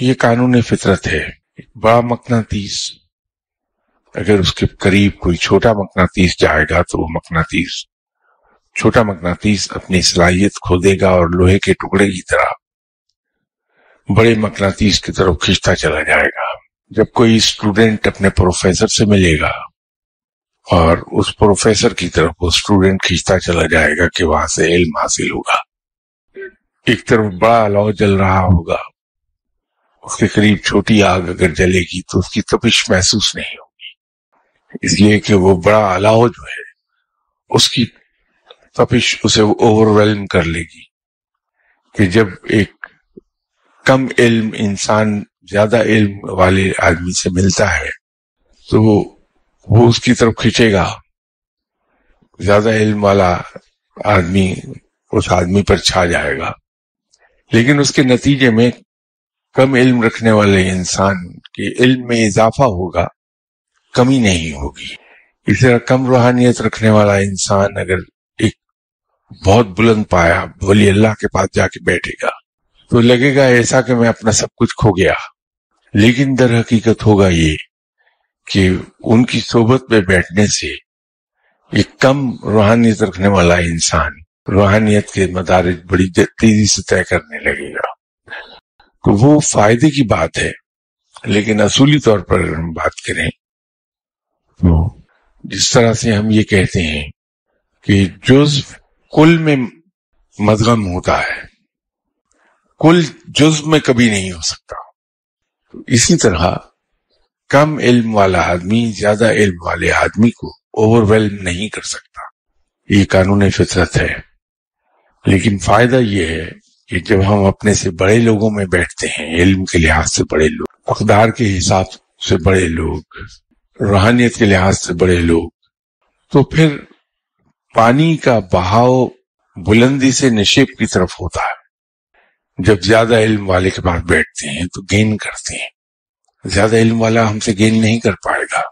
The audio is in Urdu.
یہ قانون فطرت ہے۔ بڑا مقناطیس اگر اس کے قریب کوئی چھوٹا مقناطیس جائے گا تو وہ مقناطیس چھوٹا مقناطیس اپنی صلاحیت کھو دے گا اور لوہے کے ٹکڑے کی طرح بڑے مقناطیس کی طرف کھینچتا چلا جائے گا۔ جب کوئی اسٹوڈینٹ اپنے پروفیسر سے ملے گا اور اس پروفیسر کی طرف وہ اسٹوڈینٹ کھینچتا چلا جائے گا کہ وہاں سے علم حاصل ہوگا۔ ایک طرف بڑا الاؤ جل رہا ہوگا۔ اس کے قریب چھوٹی آگ اگر جلے گی تو اس کی تپش محسوس نہیں ہوگی۔ اس لیے کہ وہ بڑا الاؤ جو ہے۔ اس کی تپش اسے اوور ویلم کر لے گی کہ جب ایک کم علم انسان، زیادہ علم والے آدمی سے ملتا ہے تو وہ اس کی طرف کھینچے گا۔ زیادہ علم والا آدمی اس آدمی پر چھا جائے گا۔ لیکن اس کے نتیجے میں کم علم رکھنے والے انسان کے علم میں اضافہ ہوگا، کمی نہیں ہوگی۔ اس طرح کم روحانیت رکھنے والا انسان اگر ایک بہت بلند پایا، ولی اللہ کے پاس جا کے بیٹھے گا، تو لگے گا ایسا کہ میں اپنا سب کچھ کھو گیا۔ لیکن در حقیقت ہوگا یہ کہ ان کی صحبت میں بیٹھنے سے ایک کم روحانیت رکھنے والا انسان روحانیت کے مدارج بڑی تیزی سے طے کرنے لگے گا۔ وہ فائدے کی بات ہے۔ لیکن اصولی طور پر اگر ہم بات کریں تو جس طرح سے ہم یہ کہتے ہیں کہ جز کل میں مدغم ہوتا ہے، کل جز میں کبھی نہیں ہو سکتا۔ اسی طرح کم علم والا آدمی، زیادہ علم والے آدمی کو اوور ویلم نہیں کر سکتا۔ یہ قانون فطرت ہے۔ لیکن فائدہ یہ ہے کہ جب ہم اپنے سے بڑے لوگوں میں بیٹھتے ہیں، علم کے لحاظ سے بڑے لوگ، اقدار کے حساب سے بڑے لوگ، روحانیت کے لحاظ سے بڑے لوگ، تو پھر پانی کا بہاؤ بلندی سے نشیب کی طرف ہوتا ہے۔ جب زیادہ علم والے کے پاس بیٹھتے ہیں تو گین کرتے ہیں۔ زیادہ علم والا ہم سے گین نہیں کر پائے گا۔